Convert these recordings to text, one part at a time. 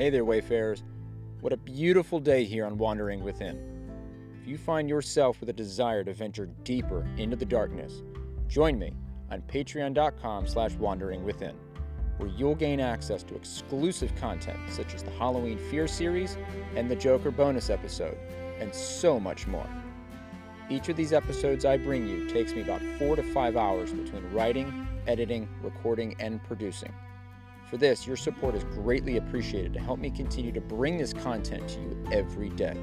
Hey there, Wayfarers. What a beautiful day here on Wandering Within. If you find yourself with a desire to venture deeper into the darkness, join me on patreon.com slash wanderingwithin, where you'll gain access to exclusive content such as the Halloween Fear series and the Joker bonus episode, and so much more. Each of these episodes I bring you takes me about four to five hours between writing, editing, recording, and producing. For this, your support is greatly appreciated to help me continue to bring this content to you every day.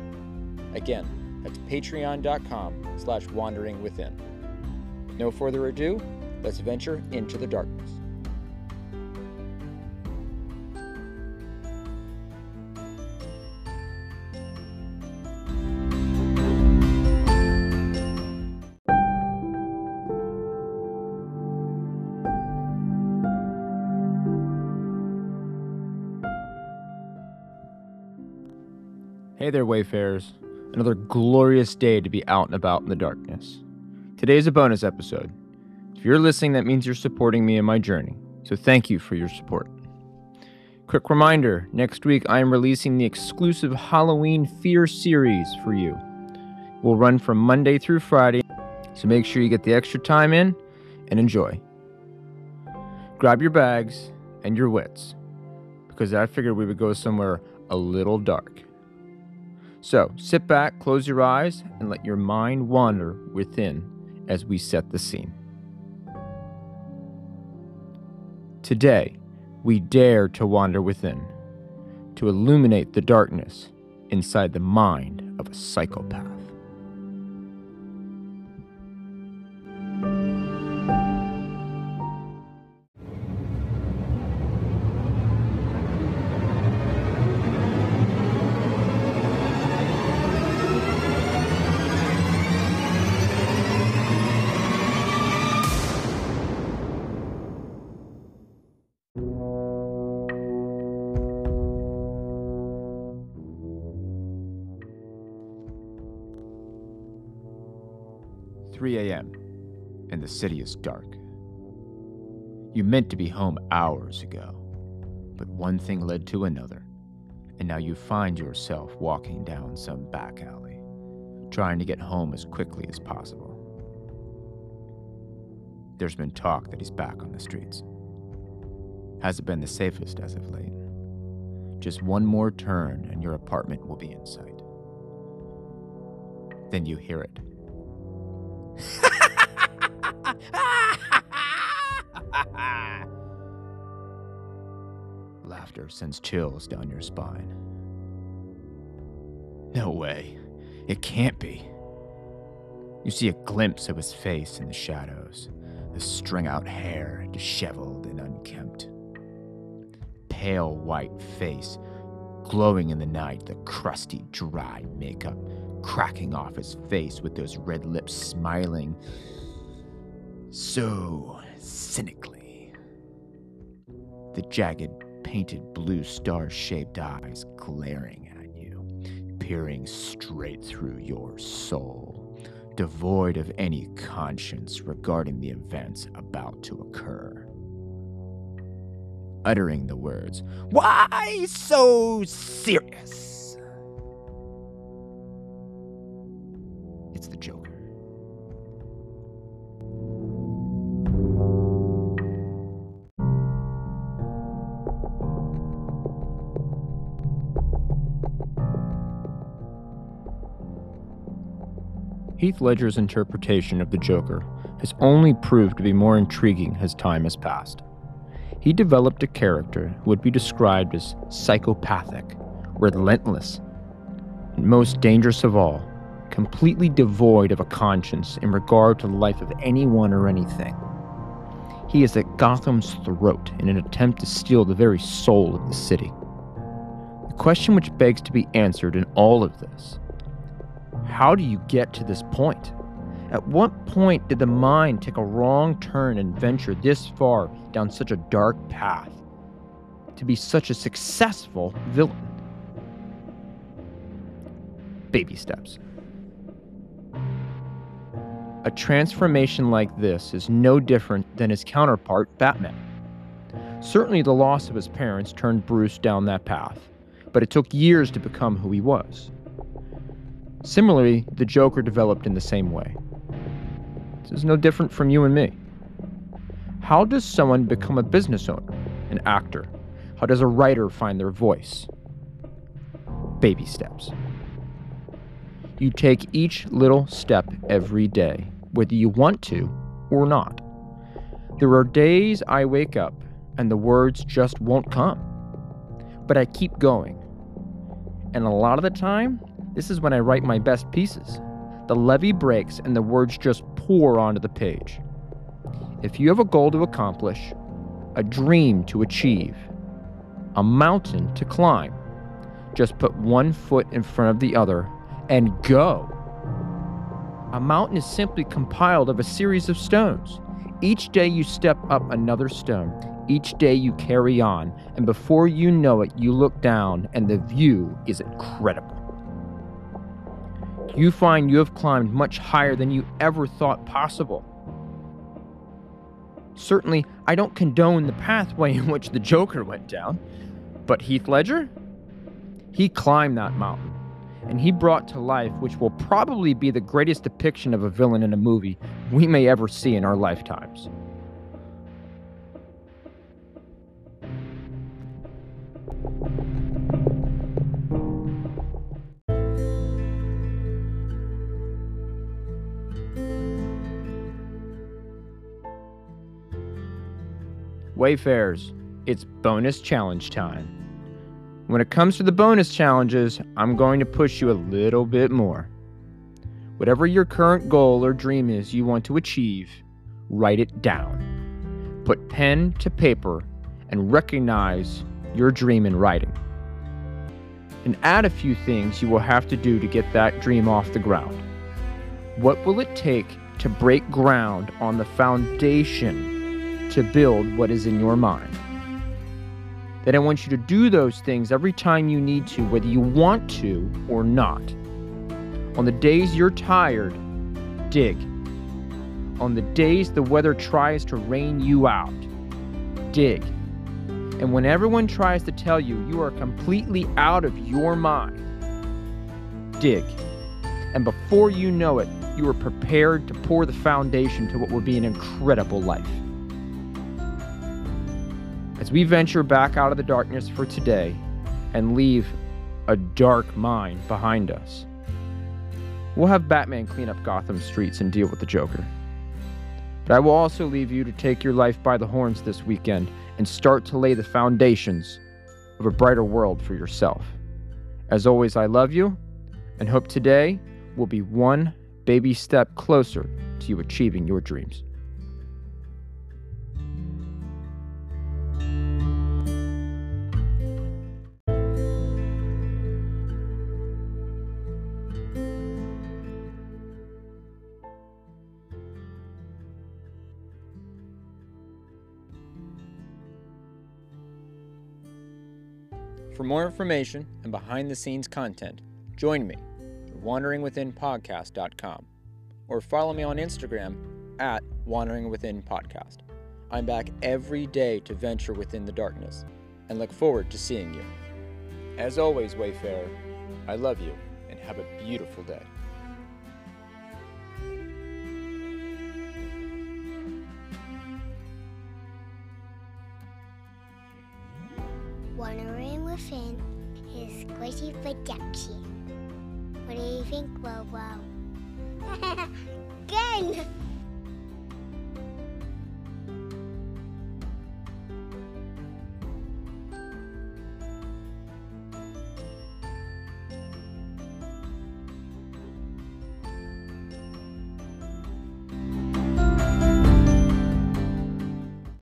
Again, that's patreon.com slash wandering within. No further ado, let's venture into the darkness. Hey there, Wayfarers. Another glorious day to be out and about in the darkness. Today is a bonus episode. If you're listening, that means you're supporting me in my journey. So thank you for your support. Quick reminder next week I am releasing the exclusive Halloween Fear series for you. We'll run from Monday through Friday, so make sure you get the extra time in and enjoy. Grab your bags and your wits, because I figured we would go somewhere a little dark. So sit back, close your eyes, and let your mind wander within as we set the scene. Today, we dare to wander within, to illuminate the darkness inside the mind of a psychopath. Three a.m. and the city is dark. You meant to be home hours ago, but one thing led to another, and now you find yourself walking down some back alley, trying to get home as quickly as possible. There's been talk that he's back on the streets. Hasn't been the safest as of late. Just one more turn and your apartment will be in sight. Then you hear it. Laughter sends chills down your spine. No way. It can't be. You see a glimpse of his face in the shadows, the string out hair disheveled and unkempt. Pale white face, glowing in the night, the crusty, dry makeup cracking off his face with those red lips smiling so cynically. The jagged, painted blue star shaped eyes glaring at you, peering straight through your soul, devoid of any conscience regarding the events about to occur. Uttering the words, Why so serious? It's the Joker. Heath Ledger's interpretation of the Joker has only proved to be more intriguing as time has passed. He developed a character who would be described as psychopathic, relentless, and most dangerous of all, completely devoid of a conscience in regard to the life of anyone or anything. He is at Gotham's throat in an attempt to steal the very soul of the city. The question which begs to be answered in all of this how do you get to this point? At what point did the mind take a wrong turn and venture this far down such a dark path to be such a successful villain? Baby steps. A transformation like this is no different than his counterpart, Batman. Certainly, the loss of his parents turned Bruce down that path, but it took years to become who he was. Similarly, the Joker developed in the same way. This is no different from you and me. How does someone become a business owner, an actor? How does a writer find their voice? Baby steps. You take each little step every day, whether you want to or not. There are days I wake up and the words just won't come. But I keep going. And a lot of the time, this is when I write my best pieces. The levee breaks and the words just pour onto the page. If you have a goal to accomplish, a dream to achieve, a mountain to climb, just put one foot in front of the other and go. A mountain is simply compiled of a series of stones. Each day you step up another stone. Each day you carry on, and before you know it, you look down, and the view is incredible. You find you have climbed much higher than you ever thought possible. Certainly, I don't condone the pathway in which the Joker went down, but Heath Ledger? He climbed that mountain, and he brought to life which will probably be the greatest depiction of a villain in a movie we may ever see in our lifetimes. Wayfarers, it's bonus challenge time. When it comes to the bonus challenges, I'm going to push you a little bit more. Whatever your current goal or dream is you want to achieve, write it down. Put pen to paper and recognize your dream in writing. And add a few things you will have to do to get that dream off the ground. What will it take to break ground on the foundation to build what is in your mind. That I want you to do those things every time you need to, whether you want to or not. On the days you're tired, dig. On the days the weather tries to rain you out, dig. And when everyone tries to tell you you are completely out of your mind, dig. And before you know it, you are prepared to pour the foundation to what will be an incredible life. As we venture back out of the darkness for today and leave a dark mind behind us, we'll have Batman clean up Gotham streets and deal with the Joker. But I will also leave you to take your life by the horns this weekend and start to lay the foundations of a brighter world for yourself. As always, I love you and hope today will be one baby step closer to you achieving your dreams. For more information and behind the scenes content, join me at wanderingwithinpodcast.com or follow me on Instagram at wanderingwithinpodcast. I'm back every day to venture within the darkness and look forward to seeing you. As always, Wayfarer, I love you and have a beautiful day. Within is Squishy Production. What do you think, Bobo? Good!